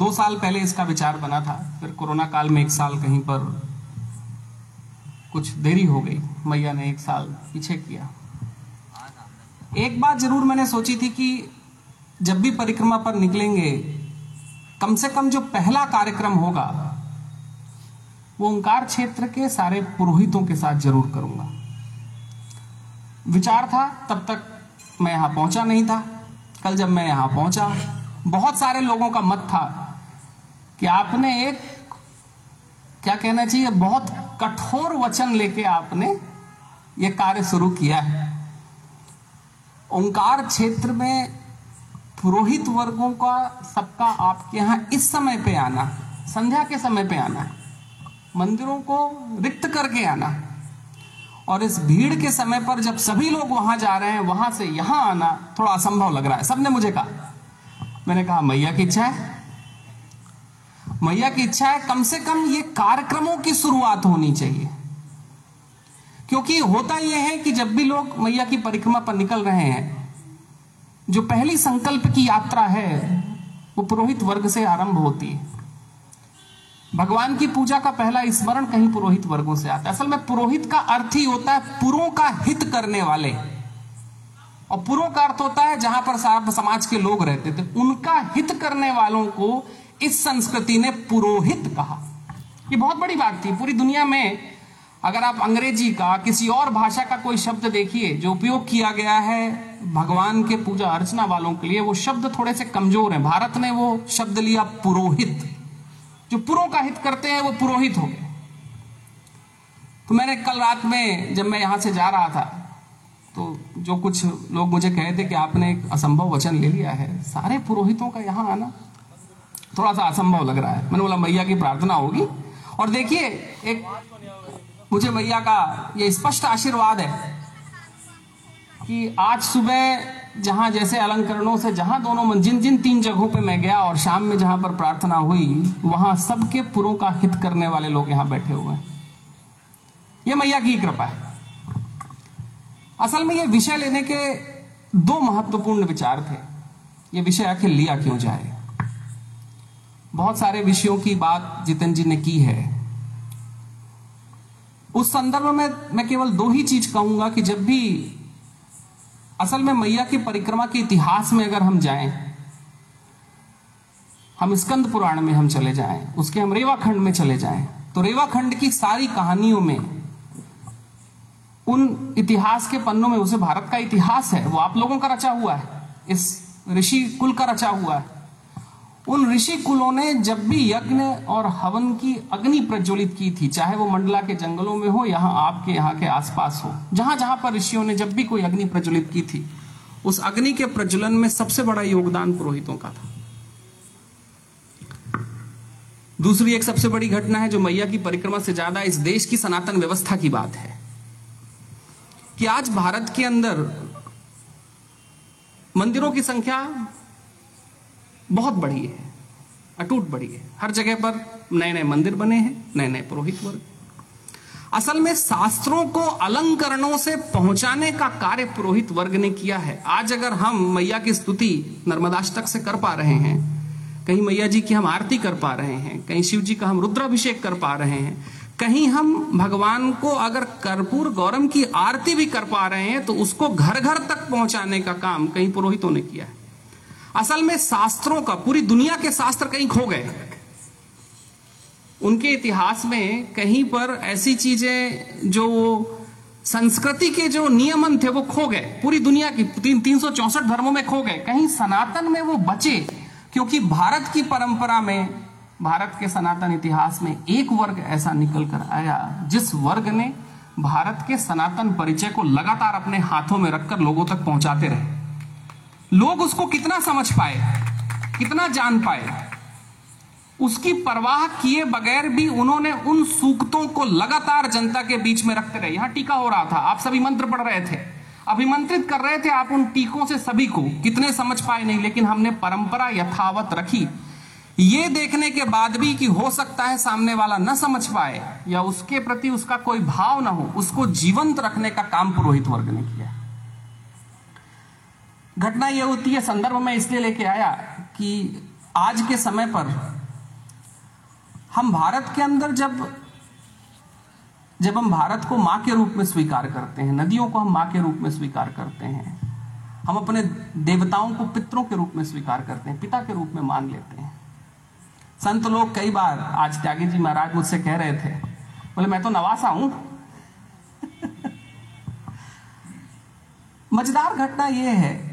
दो साल पहले इसका विचार बना था। फिर कोरोना काल में एक साल कहीं पर कुछ देरी हो गई। मैया ने एक साल पीछे किया। एक बात ज़रूर मैंने सोची थी कि जब भी परिक्रमा पर निकलेंगे, कम से कम जो पहला कार्यक्रम होगा, वो ओंकार क्षेत्र के सारे पुरोहितों के साथ ज़रूर करूँगा। विचार था, तब तक मैं यहाँ पहुँचा नहीं था। कल जब मैं यहाँ पहुँचा, बहुत सारे लोगों का मत था। कि आपने एक, क्या कहना चाहिए, बहुत कठोर वचन लेके आपने ये कार्य शुरू किया है। ओंकार क्षेत्र में पुरोहित वर्गों का, सबका आपके यहाँ इस समय पे आना, संध्या के समय पे आना, मंदिरों को रिक्त करके आना, और इस भीड़ के समय पर जब सभी लोग वहाँ जा रहे हैं, वहाँ से यहाँ आना थोड़ा असंभव लग रहा है। सबने मुझे कहा। मैंने कहा, मैया की इच्छा है। मैया की इच्छा है कम से कम ये कार्यक्रमों की शुरुआत होनी चाहिए। क्योंकि होता यह है कि जब भी लोग मैया की परिक्रमा पर निकल रहे हैं, जो पहली संकल्प की यात्रा है, वो पुरोहित वर्ग से आरंभ होती है। भगवान की पूजा का पहला स्मरण कहीं पुरोहित वर्गों से आता है। असल में पुरोहित का अर्थ ही होता है पुरों का हित करने वाले। और पुरों का अर्थ होता है जहाँ पर समाज के लोग रहते थे, उनका हित करने वालों को इस संस्कृति ने पुरोहित कहा। ये बहुत बड़ी बात थी। पूरी दुनिया में अगर आप अंग्रेज़ी का, किसी और भाषा का कोई शब्द देखिए, जो उपयोग किया गया है भगवान के पूजा अर्चना वालों के लिए, वो शब्द थोड़े से कमज़ोर हैं। भारत ने वो शब्द लिया पुरोहित। जो पुरों का हित करते हैं, वो पुरोहित हो गए। तो मैंने कल रात में, जब मैं यहाँ से जा रहा था तो जो कुछ लोग मुझे कहे थे कि आपने एक असंभव वचन ले लिया है, सारे पुरोहितों का यहाँ आना। थोड़ा सा असंभव लग रहा है। मैंने बोला, मैया की प्रार्थना होगी। और देखिए, एक मुझे मैया का ये स्पष्ट आशीर्वाद है कि आज सुबह जहाँ जैसे अलंकरणों से जहाँ दोनों मन, जिन जिन तीन जगहों पे मैं गया और शाम में जहाँ पर प्रार्थना हुई, वहाँ सबके पुरों का हित करने वाले लोग यहाँ बैठे हुए हैं। ये मैया की कृपा है। असल में ये विषय लेने के दो महत्वपूर्ण विचार थे। ये विषय आखिर लिया क्यों जाए? बहुत सारे विषयों की बात जितेंद्र जी ने की है। उस संदर्भ में मैं केवल दो ही चीज़ कहूँगा कि जब भी असल में मैया की परिक्रमा के इतिहास में अगर हम जाएँ, हम स्कंद पुराण में हम चले जाएँ, उसके हम रेवाखंड में चले जाएँ तो रेवाखंड की सारी कहानियों में, उन इतिहास के पन्नों में उसे भारत का इतिहास है, वो आप लोगों का रचा हुआ है, इस ऋषि कुल का रचा हुआ है। उन ऋषि कुलों ने जब भी यज्ञ और हवन की अग्नि प्रज्वलित की थी, चाहे वो मंडला के जंगलों में हो, यहाँ आपके यहाँ के आसपास हो, जहाँ जहाँ पर ऋषियों ने जब भी कोई अग्नि प्रज्वलित की थी, उस अग्नि के प्रज्वलन में सबसे बड़ा योगदान पुरोहितों का था। दूसरी एक सबसे बड़ी घटना है जो मैया की परिक्रमा से ज़्यादा इस देश की सनातन व्यवस्था की बात है, कि आज भारत के अंदर मंदिरों की संख्या बहुत बड़ी है, अटूट बड़ी है। हर जगह पर नए नए मंदिर बने हैं नए नए पुरोहित वर्ग। असल में शास्त्रों को अलंकरणों से पहुँचाने का कार्य पुरोहित वर्ग ने किया है। आज अगर हम मैया की स्तुति नर्मदाष्टक से कर पा रहे हैं, कहीं मैया जी की हम आरती कर पा रहे हैं, कहीं शिव जी का हम रुद्राभिषेक कर पा रहे हैं, कहीं हम भगवान को अगर कर्पूर गौरम की आरती भी कर पा रहे हैं तो उसको घर घर तक पहुँचाने का काम कहीं पुरोहितों ने किया है। असल में शास्त्रों का, पूरी दुनिया के शास्त्र कहीं खो गए। उनके इतिहास में कहीं पर ऐसी चीज़ें जो संस्कृति के जो नियमन थे, वो खो गए। पूरी दुनिया की, तीन तीन सौ चौसठ धर्मों में खो गए। कहीं सनातन में वो बचे, क्योंकि भारत की परंपरा में, भारत के सनातन इतिहास में एक वर्ग ऐसा निकल कर आया, जिस वर्ग ने भारत के सनातन परिचय को लगातार अपने हाथों में रखकर लोगों तक पहुंचाते रहे। लोग उसको कितना समझ पाए, कितना जान पाए, उसकी परवाह किए बगैर भी उन्होंने उन सूक्तों को लगातार जनता के बीच में रखते रहे। यहाँ टीका हो रहा था, आप सभी मंत्र पढ़ रहे थे, अभिमंत्रित कर रहे थे आप उन टीकों से सभी को, कितने समझ पाए नहीं, लेकिन हमने परंपरा यथावत रखी। ये देखने के बाद भी कि हो सकता है सामने वाला न समझ पाए, या उसके प्रति उसका कोई भाव ना हो, उसको जीवंत रखने का काम पुरोहित वर्ग ने किया घटना यह होती है, संदर्भ में इसलिए लेके आया कि आज के समय पर हम भारत के अंदर जब जब हम भारत को माँ के रूप में स्वीकार करते हैं, नदियों को हम माँ के रूप में स्वीकार करते हैं, हम अपने देवताओं को पितरों के रूप में स्वीकार करते हैं, पिता के रूप में मान लेते हैं। संत लोग कई बार, आज त्यागी जी महाराज मुझसे कह रहे थे, बोले, मैं तो नवासा हूँ। मज़ेदार घटना यह है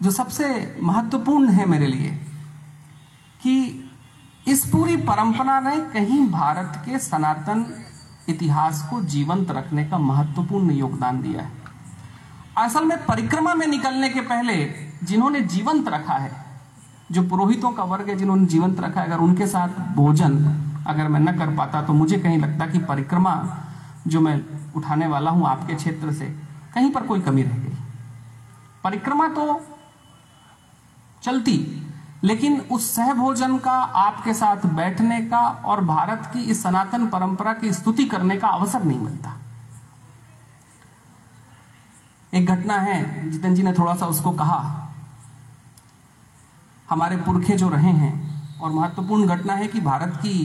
जो सबसे महत्वपूर्ण है मेरे लिए, कि इस पूरी परंपरा ने कहीं भारत के सनातन इतिहास को जीवंत रखने का महत्वपूर्ण योगदान दिया है। असल में परिक्रमा में निकलने के पहले जिन्होंने जीवंत रखा है, जो पुरोहितों का वर्ग है, जिन्होंने जीवंत रखा है, अगर उनके साथ भोजन अगर मैं न कर पाता तो मुझे कहीं लगता कि परिक्रमा जो मैं उठाने वाला हूँ आपके क्षेत्र से, कहीं पर कोई कमी रह गई। परिक्रमा तो चलती। लेकिन उस सहभोजन का, आपके साथ बैठने का और भारत की इस सनातन परंपरा की स्तुति करने का अवसर नहीं मिलता। एक घटना है, जितन जी ने थोड़ा सा उसको कहा। हमारे पुरखे जो रहे हैं, और महत्वपूर्ण घटना है कि भारत की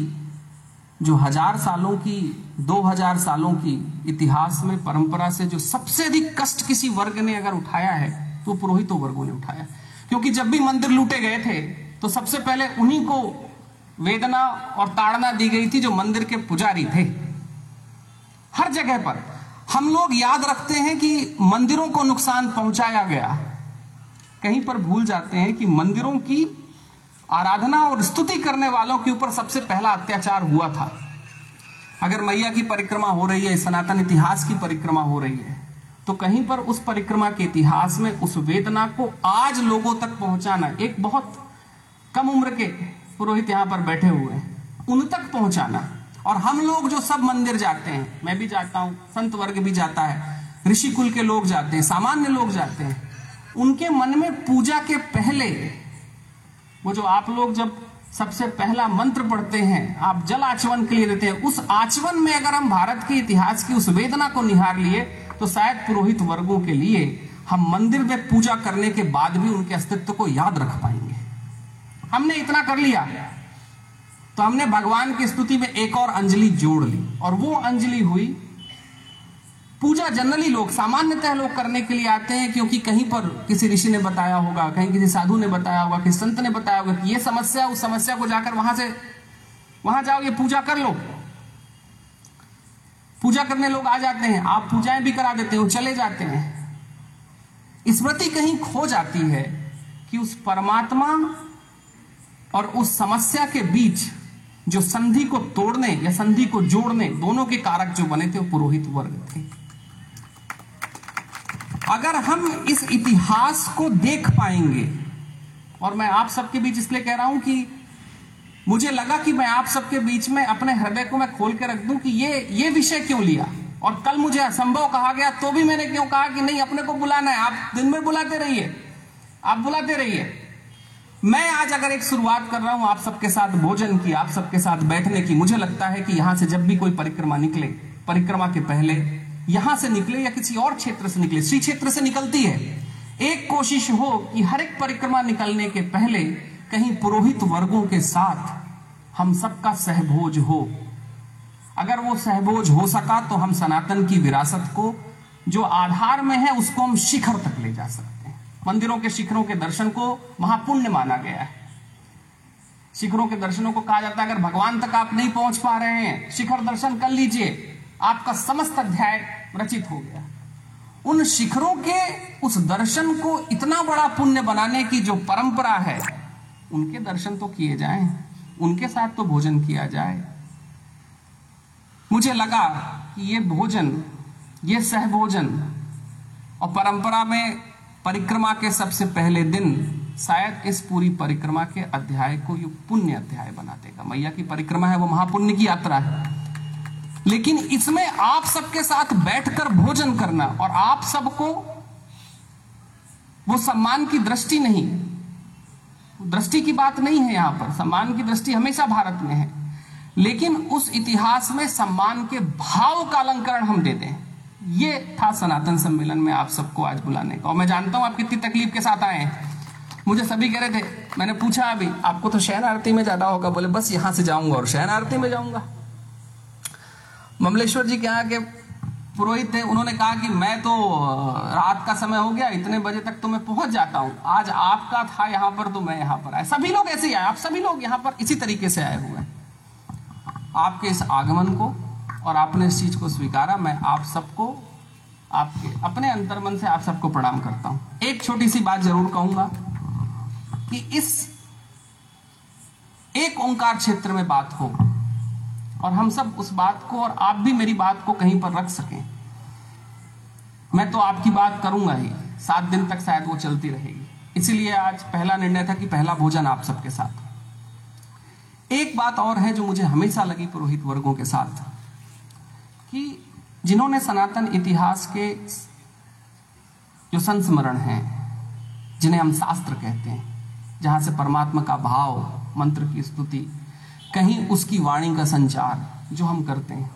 जो हज़ार सालों की, दो हज़ार सालों की इतिहास में परंपरा से जो सबसे अधिक कष्ट किसी वर्ग ने अगर उठाया है तो पुरोहितों वर्गों ने उठाया। क्योंकि जब भी मंदिर लूटे गए थे तो सबसे पहले उन्हीं को वेदना और ताड़ना दी गई थी जो मंदिर के पुजारी थे। हर जगह पर हम लोग याद रखते हैं कि मंदिरों को नुकसान पहुँचाया गया। कहीं पर भूल जाते हैं कि मंदिरों की आराधना और स्तुति करने वालों के ऊपर सबसे पहला अत्याचार हुआ था। अगर मैया की परिक्रमा हो रही है, सनातन इतिहास की परिक्रमा हो रही है तो कहीं पर उस परिक्रमा के इतिहास में उस वेदना को आज लोगों तक पहुंचाना, एक बहुत कम उम्र के पुरोहित यहाँ पर बैठे हुए हैं, उन तक पहुंचाना। और हम लोग जो सब मंदिर जाते हैं, मैं भी जाता हूँ, संत वर्ग भी जाता है ऋषि कुल के लोग जाते हैं, सामान्य लोग जाते हैं, उनके मन में पूजा के पहले, वो जो आप लोग जब सबसे पहला मंत्र पढ़ते हैं, आप जल आचमन के लिए देते हैं, उस आचमन में अगर हम भारत के इतिहास की उस वेदना को निहार लिए तो शायद पुरोहित वर्गों के लिए हम मंदिर में पूजा करने के बाद भी उनके अस्तित्व को याद रख पाएँगे। हमने इतना कर लिया। तो हमने भगवान की स्तुति में एक और अंजलि जोड़ ली और वो अंजलि हुई पूजा जनरली लोग, सामान्यतः लोग करने के लिए आते हैं क्योंकि कहीं पर किसी ऋषि ने बताया होगा, कहीं किसी साधु ने बताया होगा, किसी संत ने बताया होगा कि ये समस्या, उस समस्या को जाकर वहाँ से, वहाँ जाओ, ये पूजा कर लो। पूजा करने लोग आ जाते हैं, आप पूजाएँ भी करा देते हो, चले जाते हैं। स्मृति कहीं खो जाती है कि उस परमात्मा और उस समस्या के बीच जो संधि को तोड़ने या संधि को जोड़ने, दोनों के कारक जो बने थे, वो पुरोहित वर्ग थे। अगर हम इस इतिहास को देख पाएँगे, और मैं आप सबके बीच इसलिए कह रहा हूँ कि मुझे लगा कि मैं आप सबके बीच में अपने हृदय को मैं खोल के रख दूँ कि ये ये विषय क्यों लिया? और कल मुझे असंभव कहा गया तो भी मैंने क्यों कहा कि नहीं, अपने को बुलाना है। आप दिन में बुलाते रहिए। आप बुलाते रहिए। मैं आज अगर एक शुरुआत कर रहा हूँ आप सबके साथ भोजन की, आप सबके साथ बैठने की, मुझे लगता है कि यहाँ से जब भी कोई परिक्रमा निकले, परिक्रमा के पहले, यहाँ से निकले या किसी और क्षेत्र से निकले, श्री क्षेत्र से निकलती है। एक कोशिश हो कि हर एक परिक्रमा निकलने के पहले कहीं पुरोहित वर्गों के साथ हम सबका सहभोज हो। अगर वो सहभोज हो सका तो हम सनातन की विरासत को, जो आधार में है, उसको हम शिखर तक ले जा सकते हैं। मंदिरों के शिखरों के दर्शन को महापुण्य माना गया है। शिखरों के दर्शनों को कहा जाता है, अगर भगवान तक आप नहीं पहुँच पा रहे हैं, शिखर दर्शन कर लीजिए, आपका समस्त अध्याय रचित हो गया। उन शिखरों के, उस दर्शन को इतना बड़ा पुण्य बनाने की जो परंपरा है उनके दर्शन तो किए जाए, उनके साथ तो भोजन किया जाए। मुझे लगा कि ये भोजन, ये सहभोजन और परंपरा में परिक्रमा के सबसे पहले दिन शायद इस पूरी परिक्रमा के अध्याय को ये पुण्य अध्याय बना देगा। मैया की परिक्रमा है, वो महापुण्य की यात्रा है। लेकिन इसमें आप सबके साथ बैठकर भोजन करना और आप सबको वो सम्मान की दृष्टि नहीं दृष्टि की बात नहीं है यहाँ पर। सम्मान की दृष्टि हमेशा भारत में है। लेकिन उस इतिहास में सम्मान के भाव का अलंकरण हम दे दें ये था सनातन सम्मेलन में आप सबको आज बुलाने का। और मैं जानता हूँ आप कितनी तकलीफ़ के साथ आए हैं। मुझे सभी कह रहे थे, मैंने पूछा अभी, आपको तो शयन आरती में ज़्यादा होगा। बोले, बस यहाँ से जाऊँगा और शयन आरती में जाऊँगा। ममलेश्वर जी के यहाँ पुरोहित थे, उन्होंने कहा कि मैं तो रात का समय हो गया, इतने बजे तक तो मैं पहुँच जाता हूँ। आज आपका था यहाँ पर तो मैं यहाँ पर आया। सभी लोग ऐसे ही आए, आप सभी लोग यहाँ पर इसी तरीके से आए हुए हैं। आपके इस आगमन को और आपने इस चीज़ को स्वीकारा, मैं आप सबको, आपके, अपने अंतर्मन से आप सबको प्रणाम करता हूँ। एक छोटी सी बात ज़रूर कहूँगा कि इस एक ओंकार क्षेत्र में बात हो और हम सब उस बात को और आप भी मेरी बात को कहीं पर रख सकें। मैं तो आपकी बात करूँगा ही। सात दिन तक शायद वो चलती रहेगी। इसीलिए आज पहला निर्णय था कि पहला भोजन आप सबके साथ। एक बात और है जो मुझे हमेशा लगी पुरोहित वर्गों के साथ, कि जिन्होंने सनातन इतिहास के जो संस्मरण हैं, जिन्हें हम शास्त्र कहते हैं, जहाँ से परमात्मा का भाव, मंत्र की स्तुति कहीं उसकी वाणी का संचार जो हम करते हैं।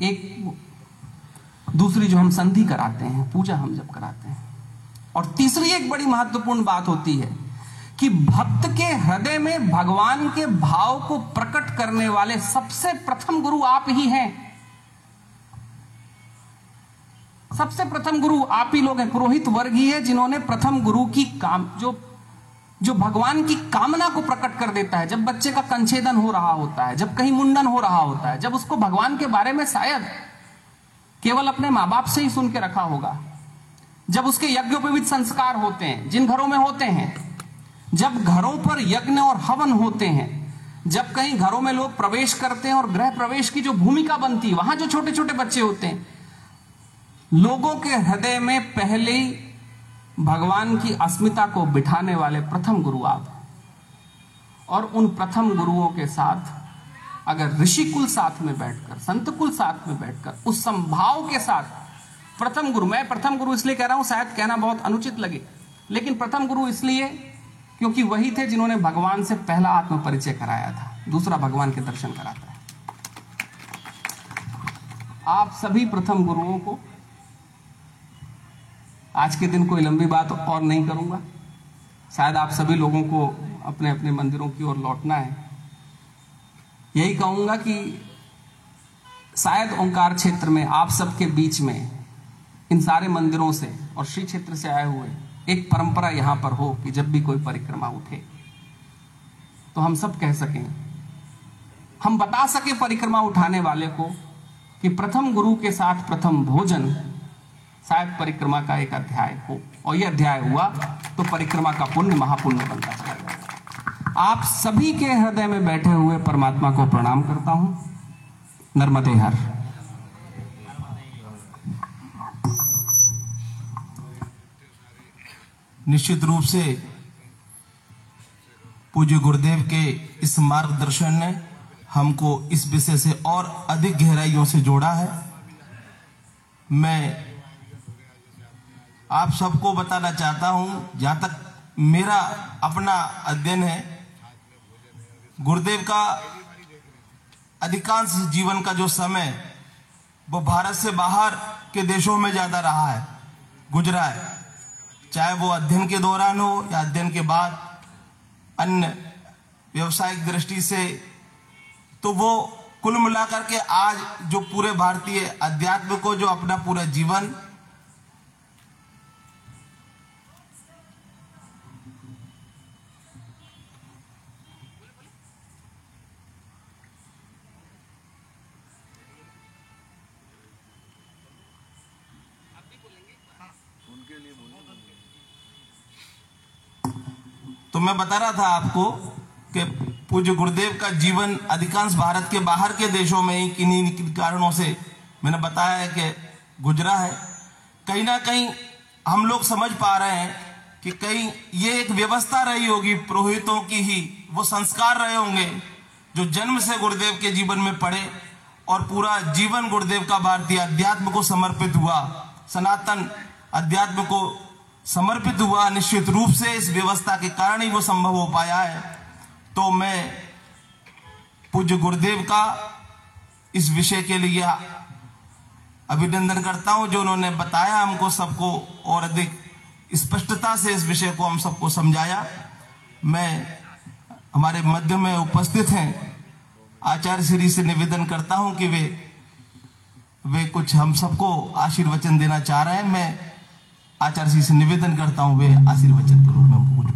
एक दूसरी जो हम संधि कराते हैं, पूजा हम जब कराते हैं। और तीसरी एक बड़ी महत्वपूर्ण बात होती है कि भक्त के हृदय में भगवान के भाव को प्रकट करने वाले सबसे प्रथम गुरु आप ही हैं। सबसे प्रथम गुरु आप ही लोग हैं। पुरोहित वर्ग ही है जिन्होंने प्रथम गुरु की काम, जो जो भगवान की कामना को प्रकट कर देता है, जब बच्चे का कंछेदन हो रहा होता है, जब कहीं मुंडन हो रहा होता है, जब उसको भगवान के बारे में शायद केवल अपने माँ बाप से ही सुन के रखा होगा, जब उसके यज्ञोपवित संस्कार होते हैं, जिन घरों में होते हैं, जब घरों पर यज्ञ और हवन होते हैं, जब कहीं घरों में लोग प्रवेश करते हैं और गृह प्रवेश की जो भूमिका बनती है, वहाँ जो छोटे छोटे बच्चे होते हैं, लोगों के हृदय में पहले भगवान की अस्मिता को बिठाने वाले प्रथम गुरु आप और उन प्रथम गुरुओं के साथ, अगर ऋषि कुल साथ में बैठकर, संत कुल साथ में बैठकर, उस संभाव के साथ, प्रथम गुरु, मैं प्रथम गुरु इसलिए कह रहा हूँ, शायद कहना बहुत अनुचित लगे, लेकिन प्रथम गुरु इसलिए क्योंकि वही थे जिन्होंने भगवान से पहला आत्म परिचय कराया था, दूसरा भगवान के दर्शन कराता है। आप सभी प्रथम गुरुओं को आज के दिन कोई लंबी बात और नहीं करूँगा। शायद आप सभी लोगों को अपने अपने मंदिरों की ओर लौटना है। यही कहूँगा कि शायद ओंकार क्षेत्र में, आप सबके बीच में, इन सारे मंदिरों से और श्री क्षेत्र से आए हुए एक परंपरा यहाँ पर हो कि जब भी कोई परिक्रमा उठे तो हम सब कह सकें, हम बता सके परिक्रमा उठाने वाले को कि प्रथम गुरु के साथ प्रथम भोजन शायद परिक्रमा का एक अध्याय हो, और यह अध्याय हुआ तो परिक्रमा का पुण्य महापुण्य बनता चला आप सभी के हृदय में बैठे हुए परमात्मा को प्रणाम करता हूँ। नर्मदे हर। निश्चित रूप से पूज्य गुरुदेव के इस मार्गदर्शन ने हमको इस विषय से और अधिक गहराइयों से जोड़ा है। मैं आप सबको बताना चाहता हूँ, जहाँ तक मेरा अपना अध्ययन है, गुरुदेव का अधिकांश जीवन का जो समय वो भारत से बाहर के देशों में ज़्यादा रहा है, गुजरा है। चाहे वो अध्ययन के दौरान हो या अध्ययन के बाद अन्य व्यवसायिक दृष्टि से तो वो कुल मिलाकर के आज जो पूरे भारतीय अध्यात्म को, जो अपना पूरा जीवन तो मैं बता रहा था आपको कि पूज्य गुरुदेव का जीवन अधिकांश भारत के बाहर के देशों में ही किन्हीं कारणों से मैंने बताया है कि गुजरा है। कहीं ना कहीं हम लोग समझ पा रहे हैं कि कहीं ये एक व्यवस्था रही होगी पुरोहितों की ही, वो संस्कार रहे होंगे जो जन्म से गुरुदेव के जीवन में पड़े और पूरा जीवन गुरुदेव का भारतीय अध्यात्म को समर्पित हुआ। सनातन अध्यात्म को समर्पित हुआ निश्चित रूप से, इस व्यवस्था के कारण ही वो संभव हो पाया है। तो मैं पूज्य गुरुदेव का इस विषय के लिए अभिनंदन करता हूँ, जो उन्होंने बताया हमको सबको, और अधिक स्पष्टता से इस विषय को हम सबको समझाया। मैं हमारे मध्य में उपस्थित हैं। आचार्य श्री से निवेदन करता हूँ कि वे वे कुछ हम सबको आशीर्वचन देना चाह रहे हैं। मैं आचार्य श्री से निवेदन करता हूँ, वे आशीर्वचन के रूप में हमको कुछ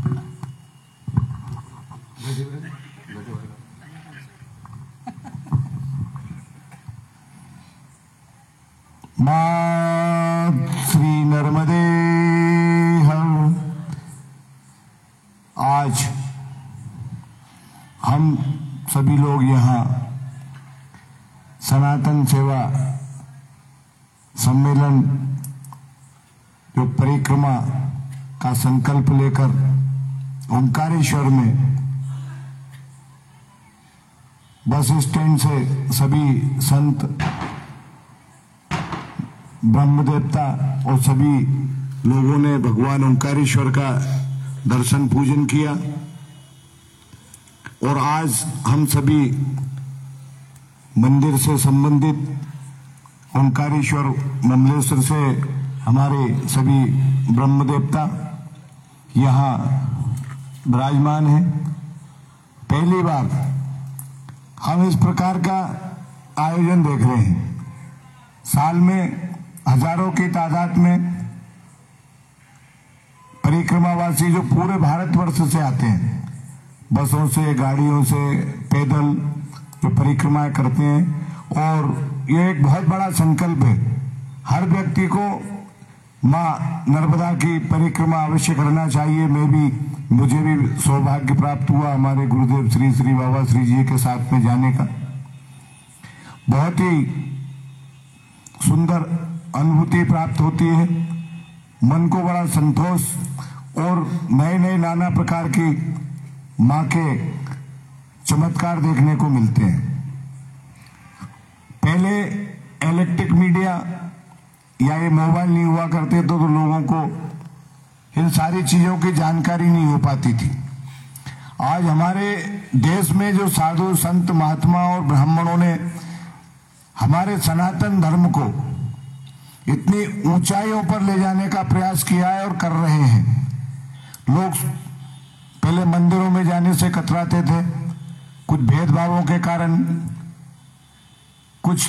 श्री नर्मदे, हम आज हम सभी लोग यहाँ सनातन सेवा सम्मेलन जो परिक्रमा का संकल्प लेकर ओंकारेश्वर में बस स्टैंड से सभी संत ब्रह्म देवता और सभी लोगों ने भगवान ओंकारेश्वर का दर्शन पूजन किया। और आज हम सभी मंदिर से संबंधित ओंकारेश्वर ममलेश्वर से हमारे सभी ब्रह्म देवता यहाँ विराजमान हैं। पहली बार हम इस प्रकार का आयोजन देख रहे हैं। साल में हज़ारों की तादाद में परिक्रमावासी जो पूरे भारतवर्ष से आते हैं, बसों से, गाड़ियों से, पैदल जो परिक्रमाएँ करते हैं, और ये एक बहुत बड़ा संकल्प है। हर व्यक्ति को माँ नर्मदा की परिक्रमा अवश्य करना चाहिए। मैं भी, मुझे भी सौभाग्य प्राप्त हुआ हमारे गुरुदेव श्री श्री बाबा श्री जी के साथ में जाने का। बहुत ही सुंदर अनुभूति प्राप्त होती है। मन को बड़ा संतोष और नए नए नाना प्रकार की माँ के चमत्कार देखने को मिलते हैं। पहले इलेक्ट्रिक मीडिया या ये मोबाइल नहीं हुआ करते तो, तो लोगों को इन सारी चीज़ों की जानकारी नहीं हो पाती थी। आज हमारे देश में जो साधु संत महात्मा और ब्राह्मणों ने हमारे सनातन धर्म को इतनी ऊंचाइयों पर ले जाने का प्रयास किया है और कर रहे हैं। लोग पहले मंदिरों में जाने से कतराते थे कुछ भेदभावों के कारण कुछ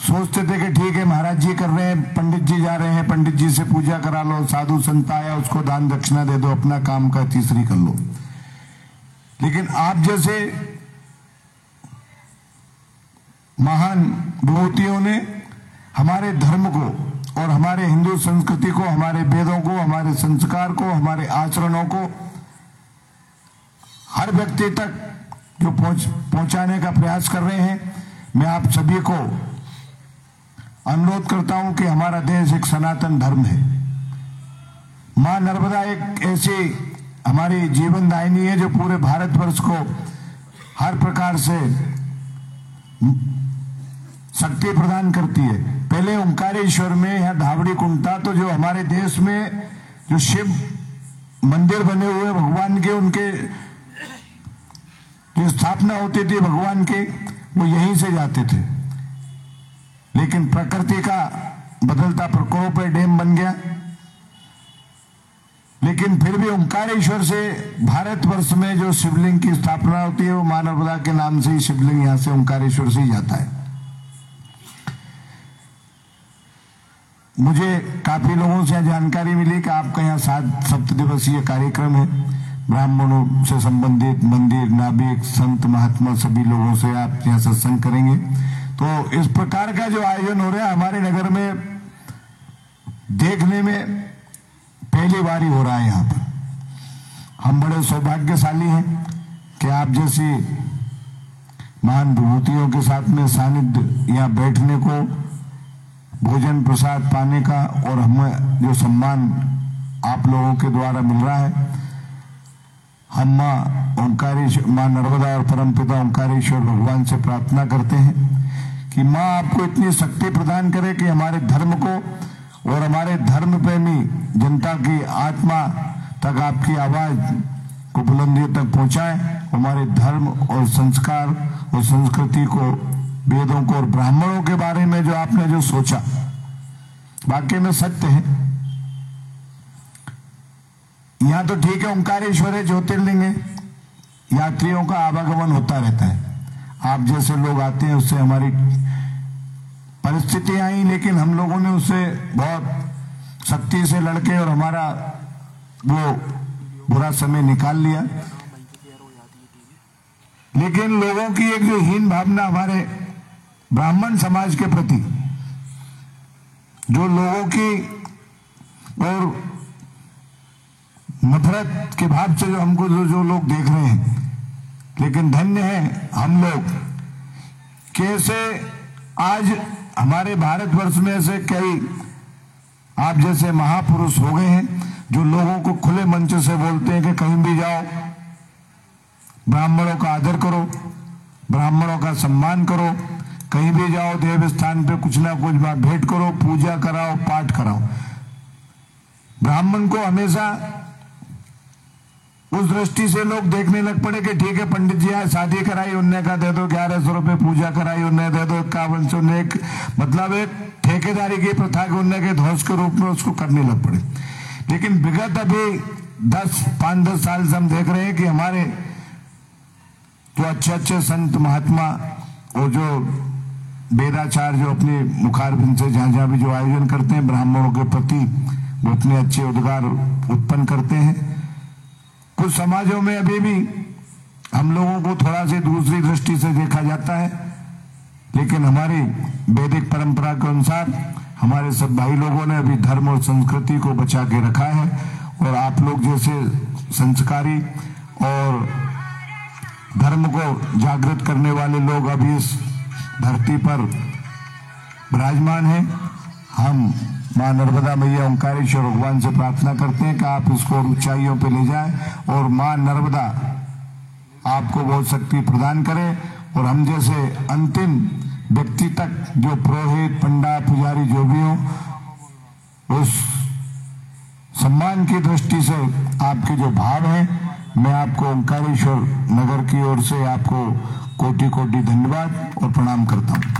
सोचते थे कि ठीक है, महाराज जी कर रहे हैं, पंडित जी जा रहे हैं, पंडित जी से पूजा करा लो, साधु संत आया, उसको दान दक्षिणा दे दो, अपना काम का तीसरी कर लो। लेकिन आप जैसे महान विभूतियों ने हमारे धर्म को और हमारे हिंदू संस्कृति को, हमारे वेदों को, हमारे संस्कार को, हमारे आचरणों को, हर व्यक्ति तक जो पहुँच, पहुँचाने का प्रयास कर रहे हैं, मैं आप सभी को अनुरोध करता हूँ कि हमारा देश एक सनातन धर्म है। माँ नर्मदा एक ऐसी हमारी जीवन दायिनी है जो पूरे भारतवर्ष को हर प्रकार से शक्ति प्रदान करती है। पहले ओंकारेश्वर में या धावड़ी कुंटा तो जो हमारे देश में जो शिव मंदिर बने हुए भगवान के उनके जो स्थापना होती थी, भगवान के, वो यहीं से जाते थे। लेकिन प्रकृति का बदलता प्रकोप है, डैम बन गया। लेकिन फिर भी ओंकारेश्वर से भारतवर्ष में जो शिवलिंग की स्थापना होती है, वो मानवदा के नाम से ही शिवलिंग यहाँ से ओंकारेश्वर से ही जाता है। मुझे काफ़ी लोगों से जानकारी मिली कि आपका यहाँ सात सप्त दिवसीय कार्यक्रम है। ब्राह्मणों से संबंधित मंदिर, नाभिक, संत, महात्मा, सभी लोगों से आप यहाँ सत्संग करेंगे। तो इस प्रकार का जो आयोजन हो रहा है, हमारे नगर में देखने में पहली बार ही हो रहा है यहाँ पर। हम बड़े सौभाग्यशाली हैं कि आप जैसी महान विभूतियों के साथ में सानिध्य यहाँ बैठने को, भोजन प्रसाद पाने का और हमें जो सम्मान आप लोगों के द्वारा मिल रहा है, हम माँ ओंकारेश्वर, माँ नर्मदा और परमपिता ओंकारेश्वर भगवान से प्रार्थना करते हैं। कि माँ आपको इतनी शक्ति प्रदान करे कि हमारे धर्म को और हमारे धर्म प्रेमी जनता की आत्मा तक आपकी आवाज़ को बुलंदियों तक पहुँचाए, हमारे धर्म और संस्कार और संस्कृति को, वेदों को और ब्राह्मणों के बारे में जो आपने जो सोचा वाक्य में सत्य है। यहाँ तो ठीक है, ओंकारेश्वर है ज्योतिर्लिंग है, यात्रियों का आवागमन होता रहता है। आप जैसे लोग आते हैं, उससे हमारी परिस्थितियाँ आई, लेकिन हम लोगों ने उससे बहुत सख्ती से लड़के और हमारा वो बुरा समय निकाल लिया। लेकिन लोगों की एक जो हीन भावना हमारे ब्राह्मण समाज के प्रति, जो लोगों की और नफरत के भाव से जो हमको जो जो लोग देख रहे हैं लेकिन धन्य है हम लोग। कैसे आज हमारे भारतवर्ष में ऐसे कई आप जैसे महापुरुष हो गए हैं, जो लोगों को खुले मंच से बोलते हैं कि कहीं भी जाओ, ब्राह्मणों का आदर करो, ब्राह्मणों का सम्मान करो, कहीं भी जाओ देव स्थान पे कुछ ना कुछ भेंट करो, पूजा कराओ, पाठ कराओ। ब्राह्मण को हमेशा उस दृष्टि से लोग देखने लग पड़े कि ठीक है, पंडित जी, आज शादी कराई, उनने का दे दो ग्यारह सौ रुपए पूजा कराई, उनने दे दो इक्यावन सौ एक मतलब एक ठेकेदारी की प्रथा के उनने के ध्वस के रूप में उसको करने लग पड़े। लेकिन विगत अभी दस, पाँच, दस साल से हम देख रहे हैं कि हमारे जो अच्छे अच्छे संत महात्मा और जो वेदाचार जो अपने मुखारबिंद से जहाँ जहाँ भी जो आयोजन करते हैं, ब्राह्मणों के प्रति वो अपने अच्छे उद्गार उत्पन्न करते हैं। कुछ समाजों में अभी भी हम लोगों को थोड़ा सी दूसरी दृष्टि से देखा जाता है, लेकिन हमारी वैदिक परंपरा के अनुसार हमारे सब भाई लोगों ने अभी धर्म और संस्कृति को बचा के रखा है, और आप लोग जैसे संस्कारी और धर्म को जागृत करने वाले लोग अभी इस धरती पर विराजमान हैं। हम माँ नर्मदा मैया ओंकारेश्वर भगवान से प्रार्थना करते हैं कि आप इसको ऊंचाइयों पे ले जाएँ और माँ नर्मदा आपको बहुत शक्ति प्रदान करे। और हम जैसे अंतिम व्यक्ति तक जो पुरोहित, पंडा, पुजारी जो भी हो, उस सम्मान की दृष्टि से आपके जो भाव हैं, मैं आपको ओंकारेश्वर नगर की ओर से आपको कोटि कोटि धन्यवाद और प्रणाम करता हूँ।